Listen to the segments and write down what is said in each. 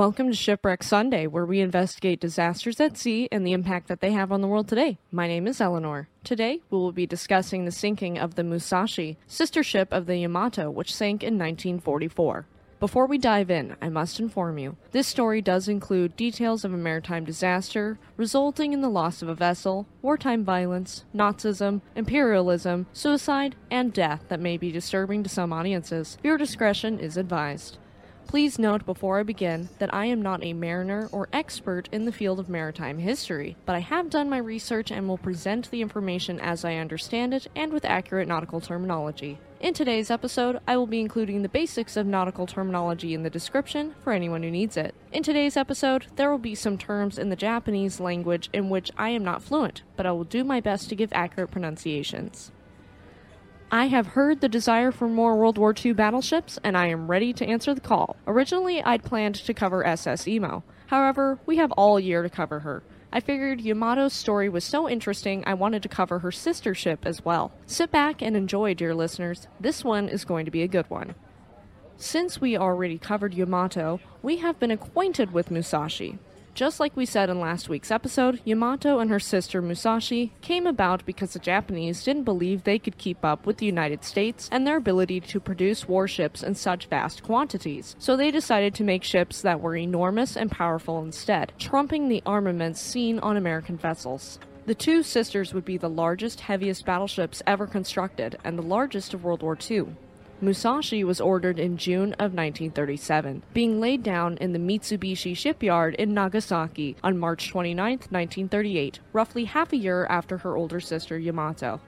Welcome to Shipwreck Sunday, where we investigate disasters at sea and the impact that they have on the world today. My name is Eleanor. Today, we will be discussing the sinking of the Musashi, sister ship of the Yamato, which sank in 1944. Before we dive in, I must inform you this story does include details of a maritime disaster resulting in the loss of a vessel, wartime violence, Nazism, imperialism, suicide, and death that may be disturbing to some audiences. Your discretion is advised. Please note before I begin that I am not a mariner or expert in the field of maritime history, but I have done my research and will present the information as I understand it and with accurate nautical terminology. In today's episode, I will be including the basics of nautical terminology in the description for anyone who needs it. In today's episode, there will be some terms in the Japanese language in which I am not fluent, but I will do my best to give accurate pronunciations. I have heard the desire for more World War II battleships, and I am ready to answer the call. Originally, I'd planned to cover SS Imo. However, we have all year to cover her. I figured Yamato's story was so interesting, I wanted to cover her sister ship as well. Sit back and enjoy, dear listeners. This one is going to be a good one. Since we already covered Yamato, we have been acquainted with Musashi. Just like we said in last week's episode, Yamato and her sister Musashi came about because the Japanese didn't believe they could keep up with the United States and their ability to produce warships in such vast quantities. So they decided to make ships that were enormous and powerful instead, trumping the armaments seen on American vessels. The two sisters would be the largest, heaviest battleships ever constructed and the largest of World War II. Musashi was ordered in June of 1937, being laid down in the Mitsubishi shipyard in Nagasaki on March 29, 1938, roughly half a year after her older sister Yamato.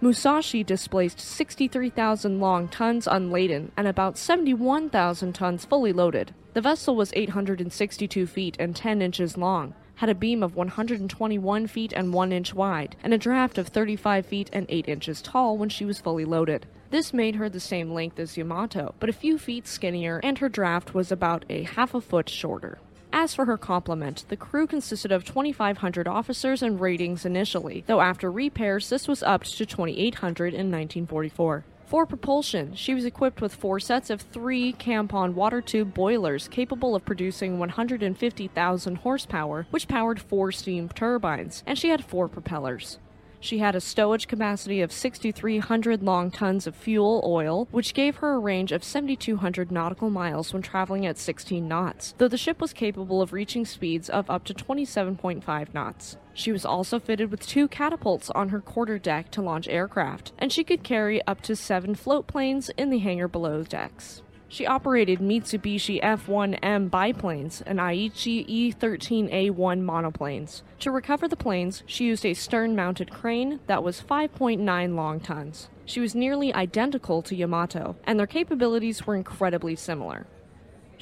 Musashi displaced 63,000 long tons unladen and about 71,000 tons fully loaded. The vessel was 862 feet and 10 inches long, had a beam of 121 feet and 1 inch wide, and a draft of 35 feet and 8 inches tall when she was fully loaded. This made her the same length as Yamato, but a few feet skinnier, and her draft was about a half a foot shorter. As for her complement, the crew consisted of 2,500 officers and ratings initially, though after repairs this was upped to 2,800 in 1944. For propulsion, she was equipped with four sets of three Kampon water tube boilers capable of producing 150,000 horsepower, which powered four steam turbines, and she had four propellers. She had a stowage capacity of 6,300 long tons of fuel oil, which gave her a range of 7,200 nautical miles when traveling at 16 knots, though the ship was capable of reaching speeds of up to 27.5 knots. She was also fitted with two catapults on her quarterdeck to launch aircraft, and she could carry up to seven float planes in the hangar below decks. She operated Mitsubishi F-1M biplanes and Aichi E-13A1 monoplanes. To recover the planes, she used a stern-mounted crane that was 5.9 long tons. She was nearly identical to Yamato, and their capabilities were incredibly similar.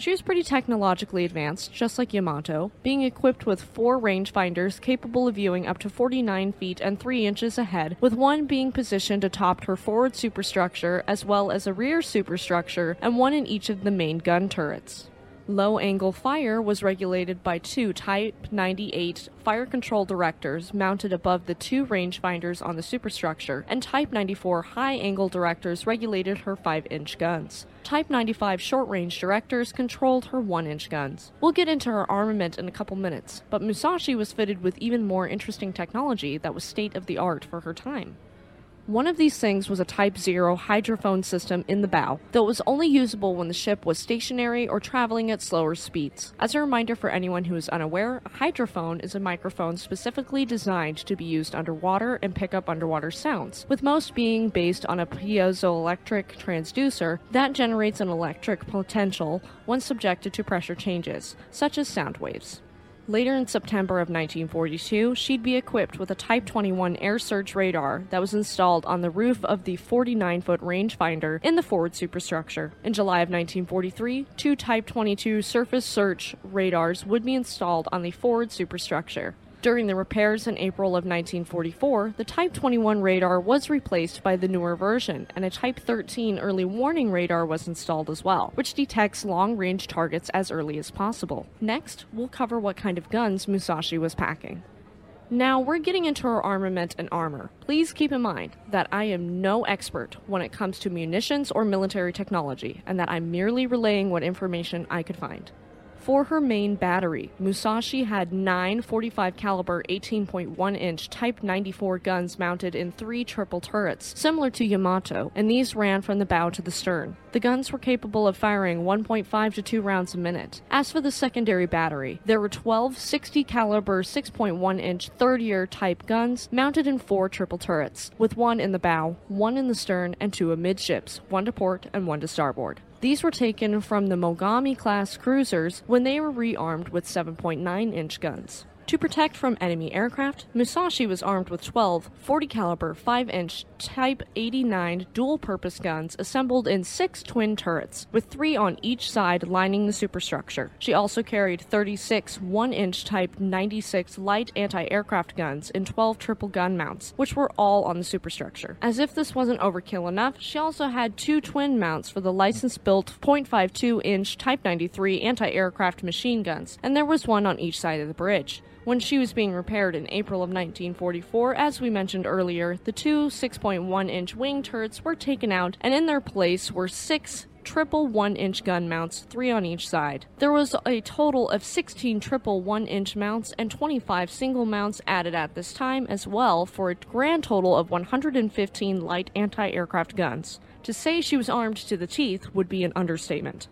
She was pretty technologically advanced, just like Yamato, being equipped with four rangefinders capable of viewing up to 49 feet and 3 inches ahead, with one being positioned atop her forward superstructure as well as a rear superstructure, and one in each of the main gun turrets. Low angle fire was regulated by two Type 98 fire control directors mounted above the two rangefinders on the superstructure, and Type 94 high angle directors regulated her 5 inch guns. Type 95 short range directors controlled her 1 inch guns. We'll get into her armament in a couple minutes, but Musashi was fitted with even more interesting technology that was state of the art for her time. One of these things was a Type 0 hydrophone system in the bow, though it was only usable when the ship was stationary or traveling at slower speeds. As a reminder for anyone who is unaware, a hydrophone is a microphone specifically designed to be used underwater and pick up underwater sounds, with most being based on a piezoelectric transducer that generates an electric potential when subjected to pressure changes, such as sound waves. Later in September of 1942, she'd be equipped with a Type 21 air search radar that was installed on the roof of the 49 foot rangefinder in the forward superstructure. In July of 1943, two Type 22 surface search radars would be installed on the forward superstructure. During the repairs in April of 1944, the Type 21 radar was replaced by the newer version, and a Type 13 early warning radar was installed as well, which detects long range targets as early as possible. Next, we'll cover what kind of guns Musashi was packing. Now we're getting into her armament and armor. Please keep in mind that I am no expert when it comes to munitions or military technology, and that I'm merely relaying what information I could find. For her main battery, Musashi had nine 45 caliber 18.1 inch Type 94 guns mounted in three triple turrets, similar to Yamato, and these ran from the bow to the stern. The guns were capable of firing 1.5 to 2 rounds a minute. As for the secondary battery, there were 12 60 caliber 6.1 inch third year type guns mounted in four triple turrets, with one in the bow, one in the stern, and two amidships, one to port and one to starboard. These were taken from the Mogami class cruisers when they were rearmed with 7.9 inch guns. To protect from enemy aircraft, Musashi was armed with 12 40 caliber 5-inch Type 89 dual-purpose guns assembled in 6 twin turrets, with 3 on each side lining the superstructure. She also carried 36 1-inch Type 96 light anti-aircraft guns in 12 triple gun mounts, which were all on the superstructure. As if this wasn't overkill enough, she also had two twin mounts for the license-built 0.52-inch Type 93 anti-aircraft machine guns, and there was one on each side of the bridge. When she was being repaired in April of 1944, as we mentioned earlier, the two 6.1 inch wing turrets were taken out, and in their place were six triple 1 inch gun mounts, three on each side. There was a total of 16 triple 1 inch mounts and 25 single mounts added at this time as well, for a grand total of 115 light anti aircraft guns. To say she was armed to the teeth would be an understatement.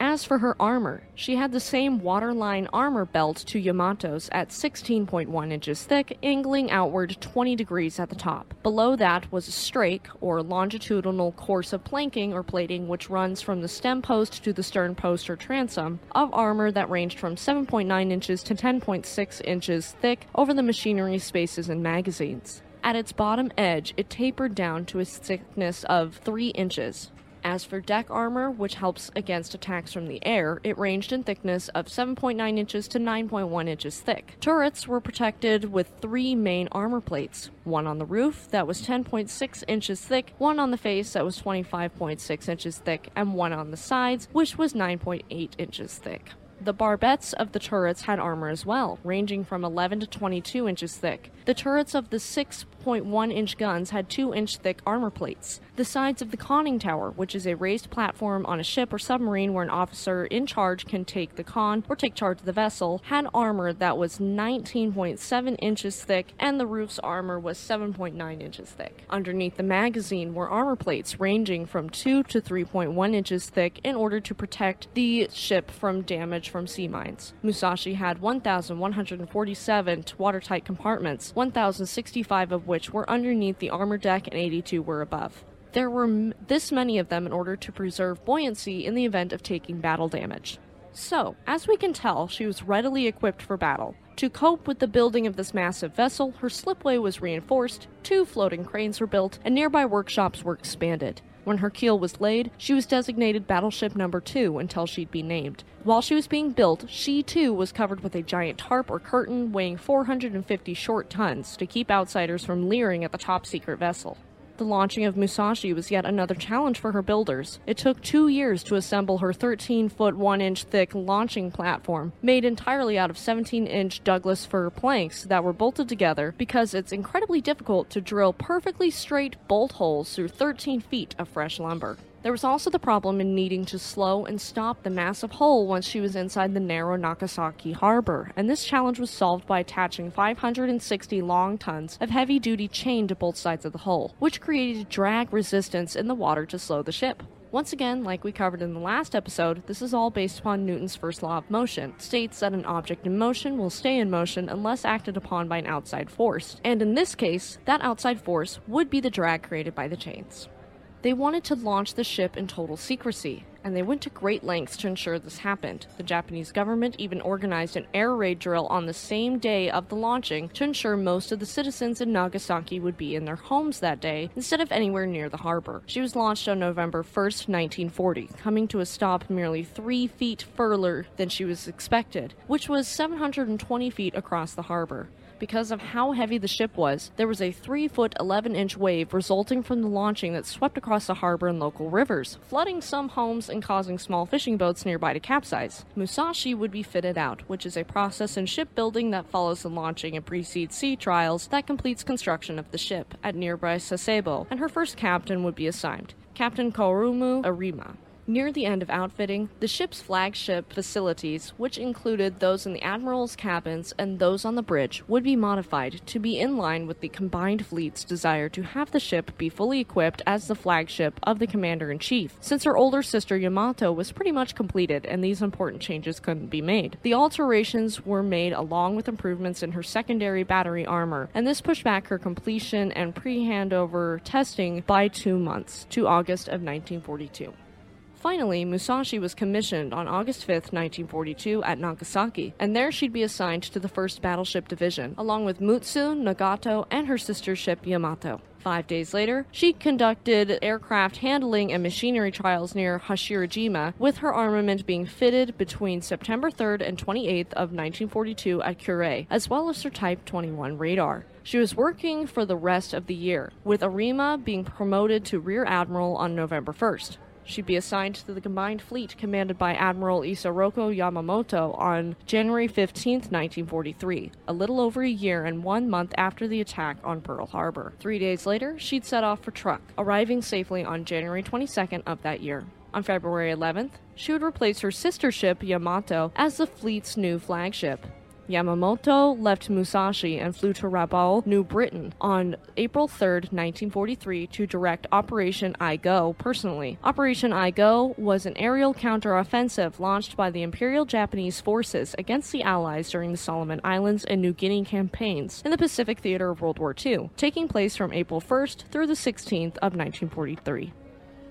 As for her armor, she had the same waterline armor belt to Yamato's at 16.1 inches thick, angling outward 20 degrees at the top. Below that was a strake, or longitudinal course of planking or plating, which runs from the stem post to the stern post or transom, of armor that ranged from 7.9 inches to 10.6 inches thick over the machinery spaces and magazines. At its bottom edge, it tapered down to a thickness of 3 inches. As for deck armor, which helps against attacks from the air, it ranged in thickness of 7.9 inches to 9.1 inches thick. Turrets were protected with three main armor plates one on the roof that was 10.6 inches thick, one on the face that was 25.6 inches thick, and one on the sides, which was 9.8 inches thick. The barbettes of the turrets had armor as well, ranging from 11 to 22 inches thick. The turrets of the 6.1 inch guns had 2 inch thick armor plates. The sides of the conning tower, which is a raised platform on a ship or submarine where an officer in charge can take the con or take charge of the vessel, had armor that was 19.7 inches thick, and the roof's armor was 7.9 inches thick. Underneath the magazine were armor plates ranging from 2 to 3.1 inches thick in order to protect the ship from damage from sea mines. Musashi had 1,147 watertight compartments, 1,065 of which were underneath the armor deck and 82 were above. There were m- this many of them in order to preserve buoyancy in the event of taking battle damage. So, as we can tell, she was readily equipped for battle. To cope with the building of this massive vessel, her slipway was reinforced, two floating cranes were built, and nearby workshops were expanded. When her keel was laid, she was designated Battleship Number 2 until she'd be named. While she was being built, she too was covered with a giant tarp or curtain weighing 450 short tons to keep outsiders from leering at the top secret vessel. The launching of Musashi was yet another challenge for her builders. It took two years to assemble her 13 foot 1 inch thick launching platform, made entirely out of 17 inch Douglas fir planks that were bolted together because it's incredibly difficult to drill perfectly straight bolt holes through 13 feet of fresh lumber. There was also the problem in needing to slow and stop the massive hull once she was inside the narrow Nagasaki harbor, and this challenge was solved by attaching 560 long tons of heavy duty chain to both sides of the hull, which created drag resistance in the water to slow the ship. Once again, like we covered in the last episode, this is all based upon Newton's first law of motion. States that an object in motion will stay in motion unless acted upon by an outside force. And in this case, that outside force would be the drag created by the chains. They wanted to launch the ship in total secrecy, and they went to great lengths to ensure this happened. The Japanese government even organized an air raid drill on the same day of the launching to ensure most of the citizens in Nagasaki would be in their homes that day instead of anywhere near the harbor. She was launched on November 1st, 1940, coming to a stop merely three feet further than she was expected, which was 720 feet across the harbor because of how heavy the ship was, there was a 3 foot 11 inch wave resulting from the launching that swept across the harbor and local rivers, flooding some homes and causing small fishing boats nearby to capsize. Musashi would be fitted out, which is a process in shipbuilding that follows the launching and precedes sea trials that completes construction of the ship at nearby Sasebo, and her first captain would be assigned. Captain Kaoru Arima. Near the end of outfitting, the ship's flagship facilities, which included those in the admiral's cabins and those on the bridge, would be modified to be in line with the combined fleet's desire to have the ship be fully equipped as the flagship of the commander in chief, since her older sister Yamato was pretty much completed and these important changes couldn't be made. The alterations were made along with improvements in her secondary battery armor, and this pushed back her completion and pre handover testing by two months to August of 1942. Finally, Musashi was commissioned on August 5, 1942, at Nagasaki, and there she'd be assigned to the 1st Battleship Division, along with Mutsu, Nagato, and her sister ship Yamato. Five days later, she conducted aircraft handling and machinery trials near Hashirajima, with her armament being fitted between September 3rd and 28th of 1942 at Kure, as well as her Type 21 radar. She was working for the rest of the year, with Arima being promoted to Rear Admiral on November 1st. She'd be assigned to the combined fleet commanded by Admiral Isoroku Yamamoto on January 15, 1943, a little over a year and one month after the attack on Pearl Harbor. Three days later, she'd set off for Truk, arriving safely on January 22nd of that year. On February 11th, she would replace her sister ship Yamato as the fleet's new flagship. Yamamoto left Musashi and flew to Rabaul, New Britain on April 3, 1943 to direct Operation I Go personally. Operation I Go was an aerial counteroffensive launched by the Imperial Japanese forces against the Allies during the Solomon Islands and New Guinea campaigns in the Pacific theater of World War II, taking place from April 1st through the 16th of 1943.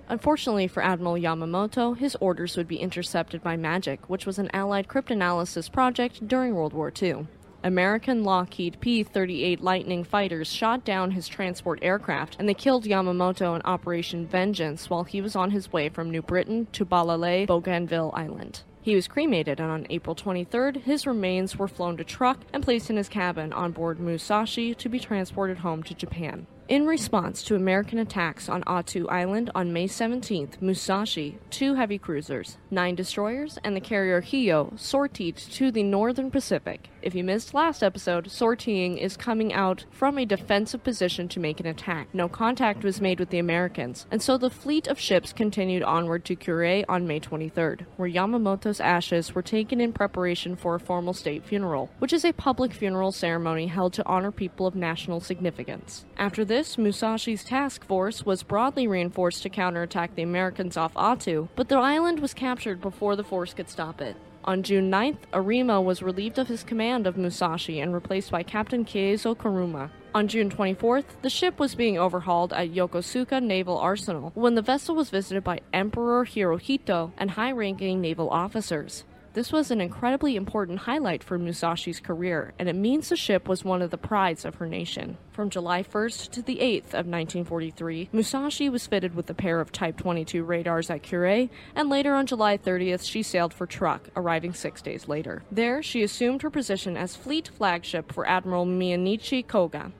Unfortunately for Admiral Yamamoto, his orders would be intercepted by Magic, which was an Allied cryptanalysis project during World War II. American Lockheed P 38 Lightning fighters shot down his transport aircraft and they killed Yamamoto in Operation Vengeance while he was on his way from New Britain to Balale, Bougainville Island. He was cremated, and on April 23rd, his remains were flown to Truk and placed in his cabin on board Musashi to be transported home to Japan. In response to American attacks on Attu Island on May 17th, Musashi, two heavy cruisers, nine destroyers, and the carrier Hiyo sortied to the northern Pacific. If you missed last episode, sortying is coming out from a defensive position to make an attack. No contact was made with the Americans, and so the fleet of ships continued onward to Kure on May 23rd, where Yamamoto's ashes were taken in preparation for a formal state funeral, which is a public funeral ceremony held to honor people of national significance. After this, Musashi's task force was broadly reinforced to counterattack the Americans off Attu, but the island was captured before the force could stop it. On June 9th, Arima was relieved of his command of Musashi and replaced by Captain Keizo Komura. On June 24th, the ship was being overhauled at Yokosuka Naval Arsenal when the vessel was visited by Emperor Hirohito and high ranking naval officers. This was an incredibly important highlight for Musashi's career, and it means the ship was one of the prides of her nation. From July 1st to the 8th of 1943, Musashi was fitted with a pair of Type 22 radars at Kure, and later on July 30th, she sailed for Truk, arriving six days later. There, she assumed her position as fleet flagship for Admiral Mineichi Koga.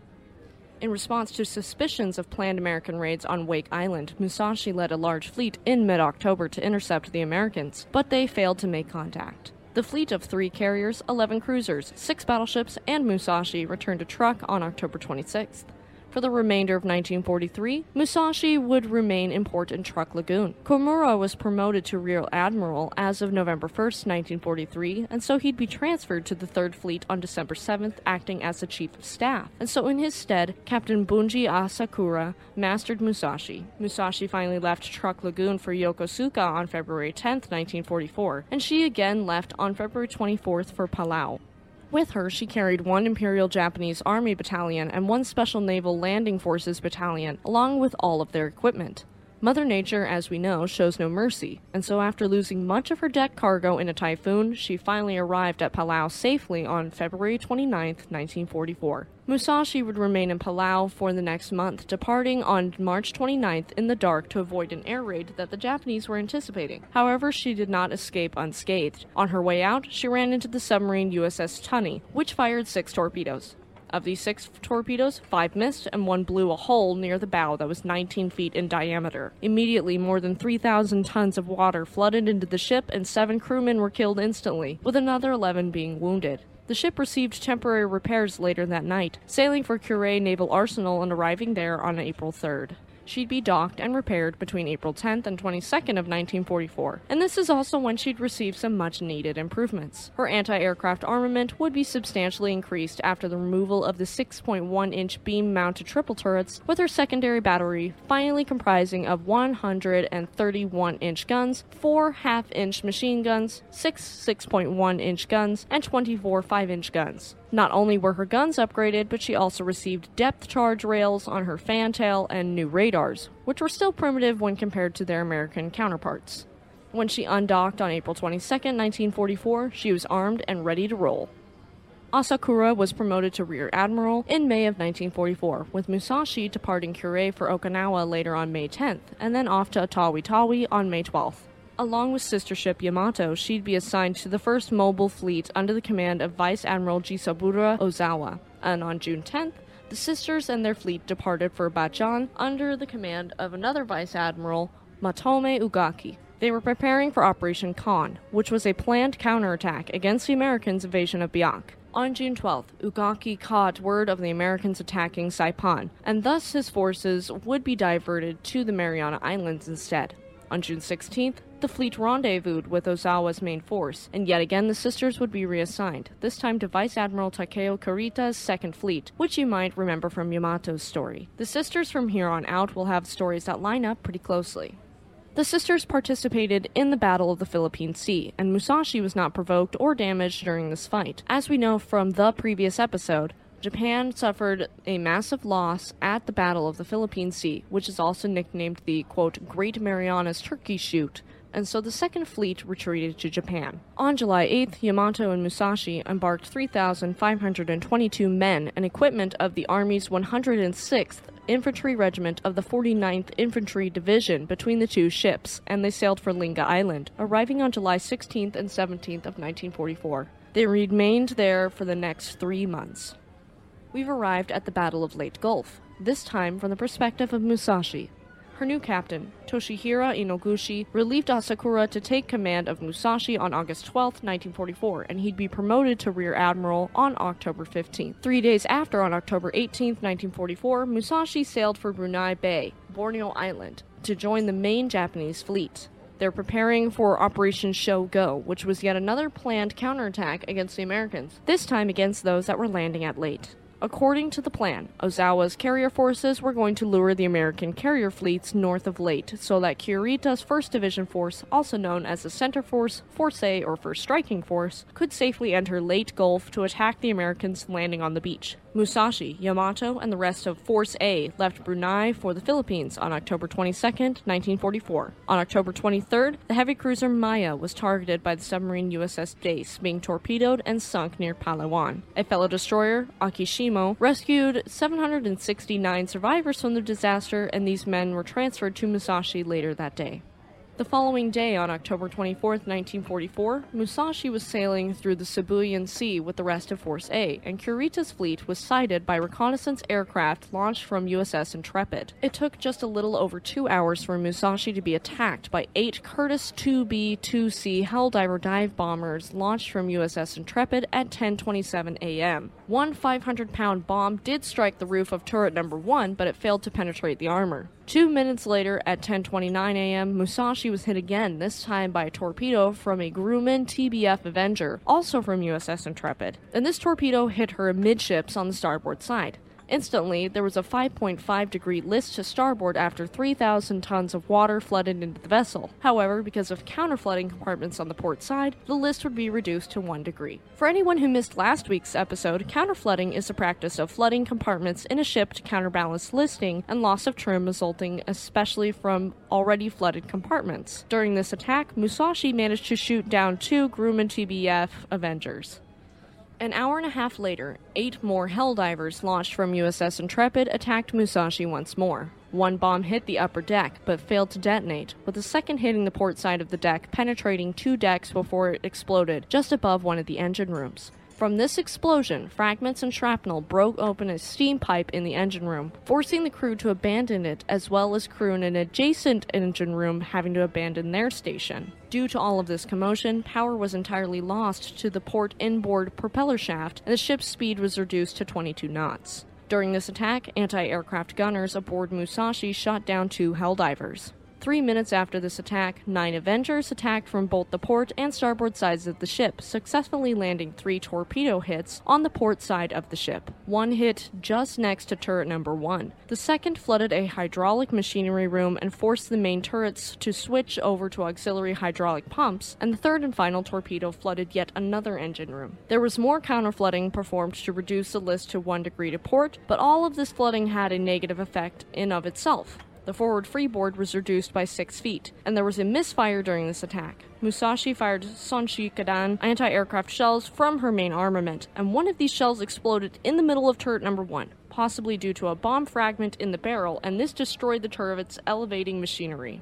In response to suspicions of planned American raids on Wake Island, Musashi led a large fleet in mid October to intercept the Americans, but they failed to make contact. The fleet of three carriers, 11 cruisers, six battleships, and Musashi returned to Truk on October 26th. For the remainder of 1943, Musashi would remain in port in Truk Lagoon. Komura was promoted to Rear Admiral as of November 1, 1943, and so he'd be transferred to the 3rd Fleet on December 7th, acting as the Chief of Staff. And so in his stead, Captain Bunji Asakura mastered Musashi. Musashi finally left Truk Lagoon for Yokosuka on February 10, 1944, and she again left on February 24th for Palau. With her, she carried one Imperial Japanese Army battalion and one Special Naval Landing Forces battalion, along with all of their equipment. Mother Nature, as we know, shows no mercy, and so after losing much of her deck cargo in a typhoon, she finally arrived at Palau safely on February 29, 1944. Musashi would remain in Palau for the next month, departing on March 29th in the dark to avoid an air raid that the Japanese were anticipating. However, she did not escape unscathed. On her way out, she ran into the submarine USS Tunny, which fired six torpedoes. Of these six torpedoes, five missed and one blew a hole near the bow that was 19 feet in diameter. Immediately, more than 3,000 tons of water flooded into the ship, and seven crewmen were killed instantly, with another 11 being wounded. The ship received temporary repairs later that night, sailing for Kure Naval Arsenal and arriving there on April 3rd. She'd be docked and repaired between April 10th and 22nd of 1944, and this is also when she'd receive some much needed improvements. Her anti aircraft armament would be substantially increased after the removal of the 6.1 inch beam mounted triple turrets, with her secondary battery finally comprising of 131 inch guns, 4 half inch machine guns, 6 6.1 inch guns, and 24 5 inch guns. Not only were her guns upgraded, but she also received depth charge rails on her fantail and new radars, which were still primitive when compared to their American counterparts. When she undocked on April 22, 1944, she was armed and ready to roll. Asakura was promoted to Rear Admiral in May of 1944, with Musashi departing Kure for Okinawa later on May 10th, and then off to Tawi Tawi on May 12th. Along with sister ship Yamato, she'd be assigned to the first mobile fleet under the command of Vice Admiral Jisaburo Ozawa. And on June 10th, the sisters and their fleet departed for Batjan under the command of another Vice Admiral, Matome Ugaki. They were preparing for Operation Kon, which was a planned counterattack against the Americans' invasion of Biak. On June 12th, Ugaki caught word of the Americans attacking Saipan, and thus his forces would be diverted to the Mariana Islands instead. On June 16th, the fleet rendezvoused with Ozawa's main force, and yet again the sisters would be reassigned, this time to Vice Admiral Takeo Kurita's second fleet, which you might remember from Yamato's story. The sisters from here on out will have stories that line up pretty closely. The sisters participated in the Battle of the Philippine Sea, and Musashi was not provoked or damaged during this fight. As we know from the previous episode, Japan suffered a massive loss at the Battle of the Philippine Sea, which is also nicknamed the quote Great Marianas Turkey Shoot, and so the Second Fleet retreated to Japan. On July 8th, Yamato and Musashi embarked 3,522 men and equipment of the Army's 106th Infantry Regiment of the 49th Infantry Division between the two ships, and they sailed for Lingga Island, arriving on July 16th and 17th of 1944. They remained there for the next three months. We've arrived at the Battle of Leyte Gulf, this time from the perspective of Musashi, her new captain, Toshihira Inoguchi, relieved Asakura to take command of Musashi on August 12, 1944, and he'd be promoted to Rear Admiral on October 15. Three days after, on October 18, 1944, Musashi sailed for Brunei Bay, Borneo Island, to join the main Japanese fleet. They're preparing for Operation Sho-Go, which was yet another planned counterattack against the Americans, this time against those that were landing at Leyte. According to the plan, Ozawa's carrier forces were going to lure the American carrier fleets north of Leyte so that Kurita's 1st Diversion Force, also known as the Center Force, Force A, or First Striking Force, could safely enter Leyte Gulf to attack the Americans landing on the beach. Musashi, Yamato, and the rest of Force A left Brunei for the Philippines on October 22, 1944. On October 23rd, the heavy cruiser Maya was targeted by the submarine USS Dace, being torpedoed and sunk near Palawan. A fellow destroyer, Akishimo, rescued 769 survivors from the disaster, and these men were transferred to Musashi later that day. The following day, on October 24, 1944, Musashi was sailing through the Sibuyan Sea with the rest of Force A, and Kurita's fleet was sighted by reconnaissance aircraft launched from USS Intrepid. It took just a little over two hours for Musashi to be attacked by eight Curtiss SB2C Helldiver dive bombers launched from USS Intrepid at 10:27 a.m. One 500-pound bomb did strike the roof of turret number one, but it failed to penetrate the armor. Two minutes later, at 10:29 a.m., Musashi was hit again, this time by a torpedo from a Grumman TBF Avenger, also from USS Intrepid. And this torpedo hit her amidships on the starboard side. Instantly, there was a 5.5 degree list to starboard after 3,000 tons of water flooded into the vessel. However, because of counterflooding compartments on the port side, the list would be reduced to 1 degree. For anyone who missed last week's episode, counterflooding is the practice of flooding compartments in a ship to counterbalance listing and loss of trim resulting especially from already flooded compartments. During this attack, Musashi managed to shoot down two Grumman TBF Avengers. An hour and a half later, eight more Helldivers launched from USS Intrepid attacked Musashi once more. One bomb hit the upper deck, but failed to detonate, with the second hitting the port side of the deck, penetrating two decks before it exploded just above one of the engine rooms. From this explosion, fragments and shrapnel broke open a steam pipe in the engine room, forcing the crew to abandon it, as well as crew in an adjacent engine room having to abandon their station. Due to all of this commotion, power was entirely lost to the port inboard propeller shaft, and the ship's speed was reduced to 22 knots. During this attack, anti aircraft gunners aboard Musashi shot down two Helldivers. Three minutes after this attack, nine Avengers attacked from both the port and starboard sides of the ship, successfully landing three torpedo hits on the port side of the ship. One hit just next to turret number one. The second flooded a hydraulic machinery room and forced the main turrets to switch over to auxiliary hydraulic pumps, and the third and final torpedo flooded yet another engine room. There was more counterflooding performed to reduce the list to one degree to port, but all of this flooding had a negative effect in of itself. The forward freeboard was reduced by six feet, and there was a misfire during this attack. Musashi fired Sanshikidan anti aircraft shells from her main armament, and one of these shells exploded in the middle of turret number one, possibly due to a bomb fragment in the barrel, and this destroyed the turret's elevating machinery.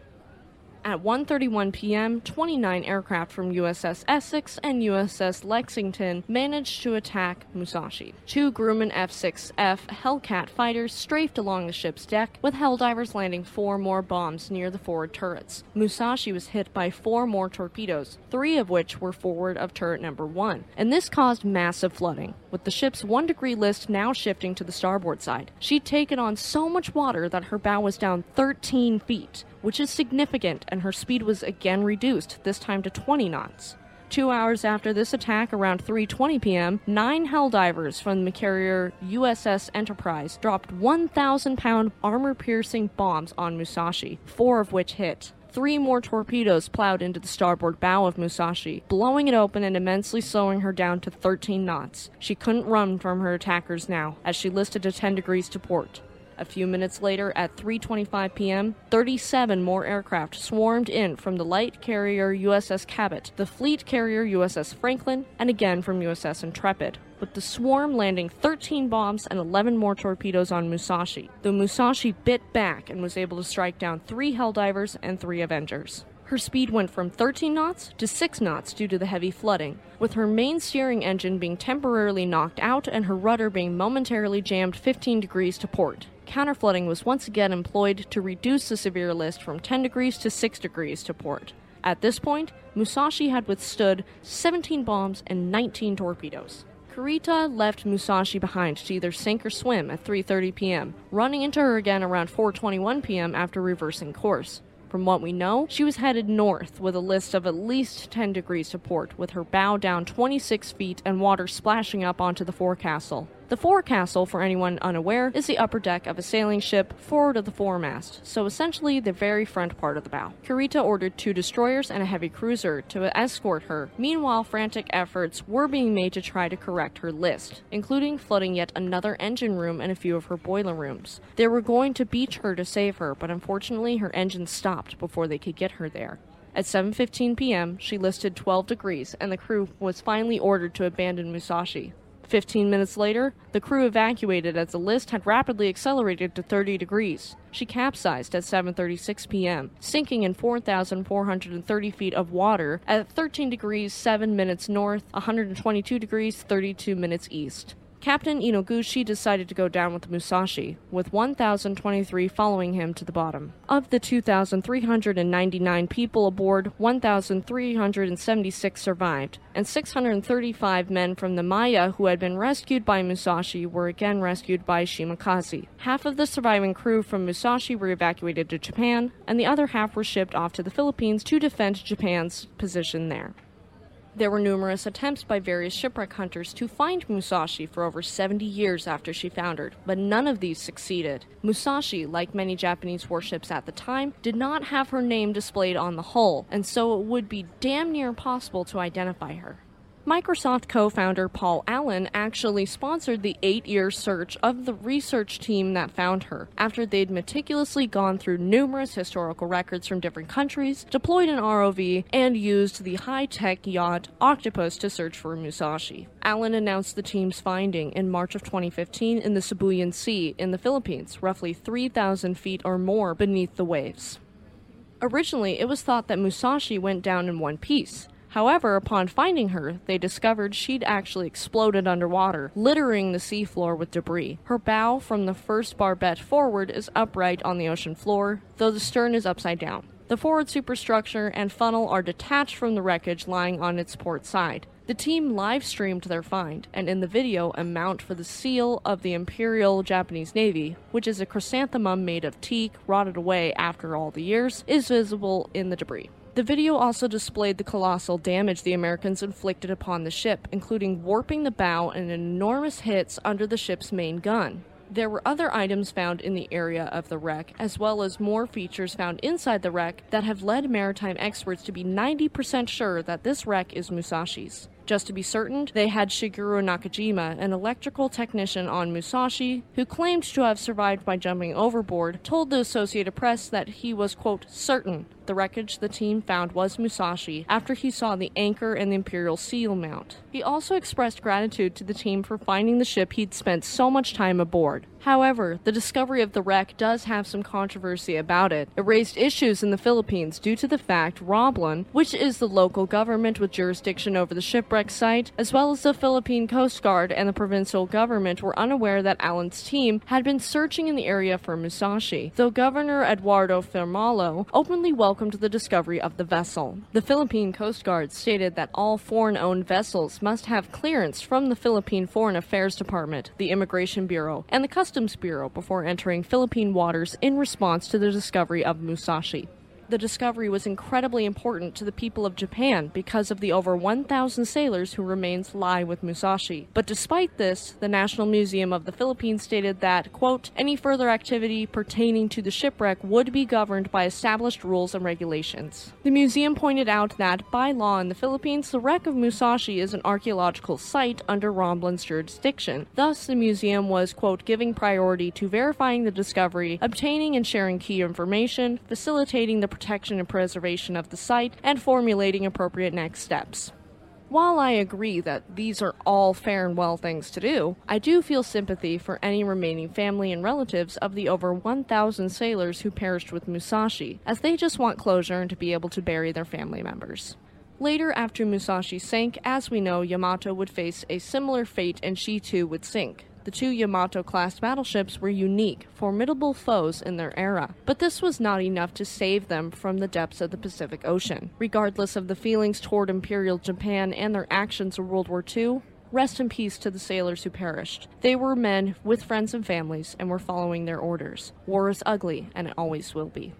At 1:31 p.m., 29 aircraft from USS Essex and USS Lexington managed to attack Musashi. Two Grumman F-6F Hellcat fighters strafed along the ship's deck, with Helldivers landing four more bombs near the forward turrets. Musashi was hit by four more torpedoes, three of which were forward of turret number one, and this caused massive flooding, with the ship's one degree list now shifting to the starboard side. She'd taken on so much water that her bow was down 13 feet which is significant, and her speed was again reduced, this time to 20 knots. Two hours after this attack, around 3:20 p.m., nine Helldivers from the carrier USS Enterprise dropped 1,000-pound armor-piercing bombs on Musashi, four of which hit. Three more torpedoes plowed into the starboard bow of Musashi, blowing it open and immensely slowing her down to 13 knots. She couldn't run from her attackers now, as she listed to 10 degrees to port. A few minutes later, at 3:25 p.m., 37 more aircraft swarmed in from the light carrier USS Cabot, the fleet carrier USS Franklin, and again from USS Intrepid, with the swarm landing 13 bombs and 11 more torpedoes on Musashi. The Musashi bit back and was able to strike down three Helldivers and three Avengers. Her speed went from 13 knots to 6 knots due to the heavy flooding, with her main steering engine being temporarily knocked out and her rudder being momentarily jammed 15 degrees to port counterflooding was once again employed to reduce the severe list from 10 degrees to 6 degrees to port. At this point, Musashi had withstood 17 bombs and 19 torpedoes. Kurita left Musashi behind to either sink or swim at 3:30 p.m., running into her again around 4:21 p.m. after reversing course. From what we know, she was headed north with a list of at least 10 degrees to port, with her bow down 26 feet and water splashing up onto the forecastle. The forecastle, for anyone unaware, is the upper deck of a sailing ship forward of the foremast, so essentially the very front part of the bow. Kurita ordered two destroyers and a heavy cruiser to escort her. Meanwhile, frantic efforts were being made to try to correct her list, including flooding yet another engine room and a few of her boiler rooms. They were going to beach her to save her, but unfortunately her engine stopped before they could get her there. At 7:15 p.m., she listed 12 degrees, and the crew was finally ordered to abandon Musashi. Fifteen minutes later, the crew evacuated as the list had rapidly accelerated to 30 degrees. She capsized at 7:36 p.m., sinking in 4,430 feet of water at 13 degrees 7 minutes north, 122 degrees 32 minutes east. Captain Inoguchi decided to go down with Musashi, with 1,023 following him to the bottom. Of the 2,399 people aboard, 1,376 survived, and 635 men from the Maya who had been rescued by Musashi were again rescued by Shimakaze. Half of the surviving crew from Musashi were evacuated to Japan, and the other half were shipped off to the Philippines to defend Japan's position there. There were numerous attempts by various shipwreck hunters to find Musashi for over 70 years after she foundered, but none of these succeeded. Musashi, like many Japanese warships at the time, did not have her name displayed on the hull, and so it would be damn near impossible to identify her. Microsoft co founder Paul Allen actually sponsored the eight year search of the research team that found her, after they'd meticulously gone through numerous historical records from different countries, deployed an ROV, and used the high tech yacht Octopus to search for Musashi. Allen announced the team's finding in March of 2015 in the Sibuyan Sea in the Philippines, roughly 3,000 feet or more beneath the waves. Originally, it was thought that Musashi went down in one piece. However, upon finding her, they discovered she'd actually exploded underwater, littering the seafloor with debris. Her bow from the first barbette forward is upright on the ocean floor, though the stern is upside down. The forward superstructure and funnel are detached from the wreckage lying on its port side. The team live streamed their find, and in the video, a mount for the seal of the Imperial Japanese Navy, which is a chrysanthemum made of teak rotted away after all the years, is visible in the debris. The video also displayed the colossal damage the Americans inflicted upon the ship, including warping the bow and enormous hits under the ship's main gun. There were other items found in the area of the wreck, as well as more features found inside the wreck that have led maritime experts to be 90% sure that this wreck is Musashi's. Just to be certain, they had Shigeru Nakajima, an electrical technician on Musashi, who claimed to have survived by jumping overboard, told the Associated Press that he was, quote, certain the wreckage the team found was Musashi after he saw the anchor and the Imperial seal mount. He also expressed gratitude to the team for finding the ship he'd spent so much time aboard. However, the discovery of the wreck does have some controversy about it. It raised issues in the Philippines due to the fact Romblon, which is the local government with jurisdiction over the shipwreck site, as well as the Philippine Coast Guard and the provincial government, were unaware that Allen's team had been searching in the area for Musashi, though Governor Eduardo Firmalo openly welcomed the discovery of the vessel. The Philippine Coast Guard stated that all foreign owned vessels must have clearance from the Philippine Foreign Affairs Department, the Immigration Bureau, and the Customs Customs Bureau before entering Philippine waters in response to the discovery of Musashi the discovery was incredibly important to the people of Japan because of the over 1,000 sailors whose remains lie with Musashi. But despite this, the National Museum of the Philippines stated that, quote, any further activity pertaining to the shipwreck would be governed by established rules and regulations. The museum pointed out that, by law in the Philippines, the wreck of Musashi is an archaeological site under Romblon's jurisdiction. Thus, the museum was, quote, giving priority to verifying the discovery, obtaining and sharing key information, facilitating the protection and preservation of the site, and formulating appropriate next steps. While I agree that these are all fair and well things to do, I do feel sympathy for any remaining family and relatives of the over 1,000 sailors who perished with Musashi, as they just want closure and to be able to bury their family members. Later, after Musashi sank, as we know, Yamato would face a similar fate and she too would sink. The two Yamato class battleships were unique, formidable foes in their era, but this was not enough to save them from the depths of the Pacific Ocean. Regardless of the feelings toward Imperial Japan and their actions in World War II, Rest in peace to the sailors who perished. They were men with friends and families and were following their orders. War is ugly, and it always will be.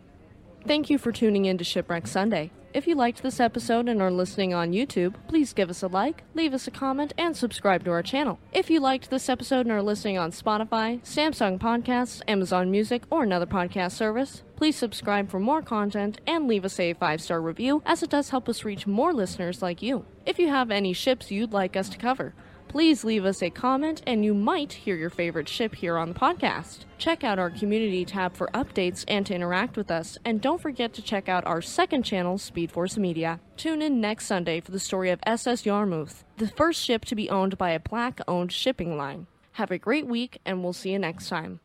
Thank you for tuning in to Shipwreck Sunday. If you liked this episode and are listening on YouTube, please give us a like, leave us a comment, and subscribe to our channel. If you liked this episode and are listening on Spotify, Samsung Podcasts, Amazon Music, or another podcast service, please subscribe for more content and leave us a five star review, as it does help us reach more listeners like you. If you have any ships you'd like us to cover, please leave us a comment and you might hear your favorite ship here on the podcast. Check out our community tab for updates and to interact with us, and don't forget to check out our second channel, Speed Force Media. Tune in next Sunday for the story of SS Yarmouth, the first ship to be owned by a black owned shipping line. Have a great week, and we'll see you next time.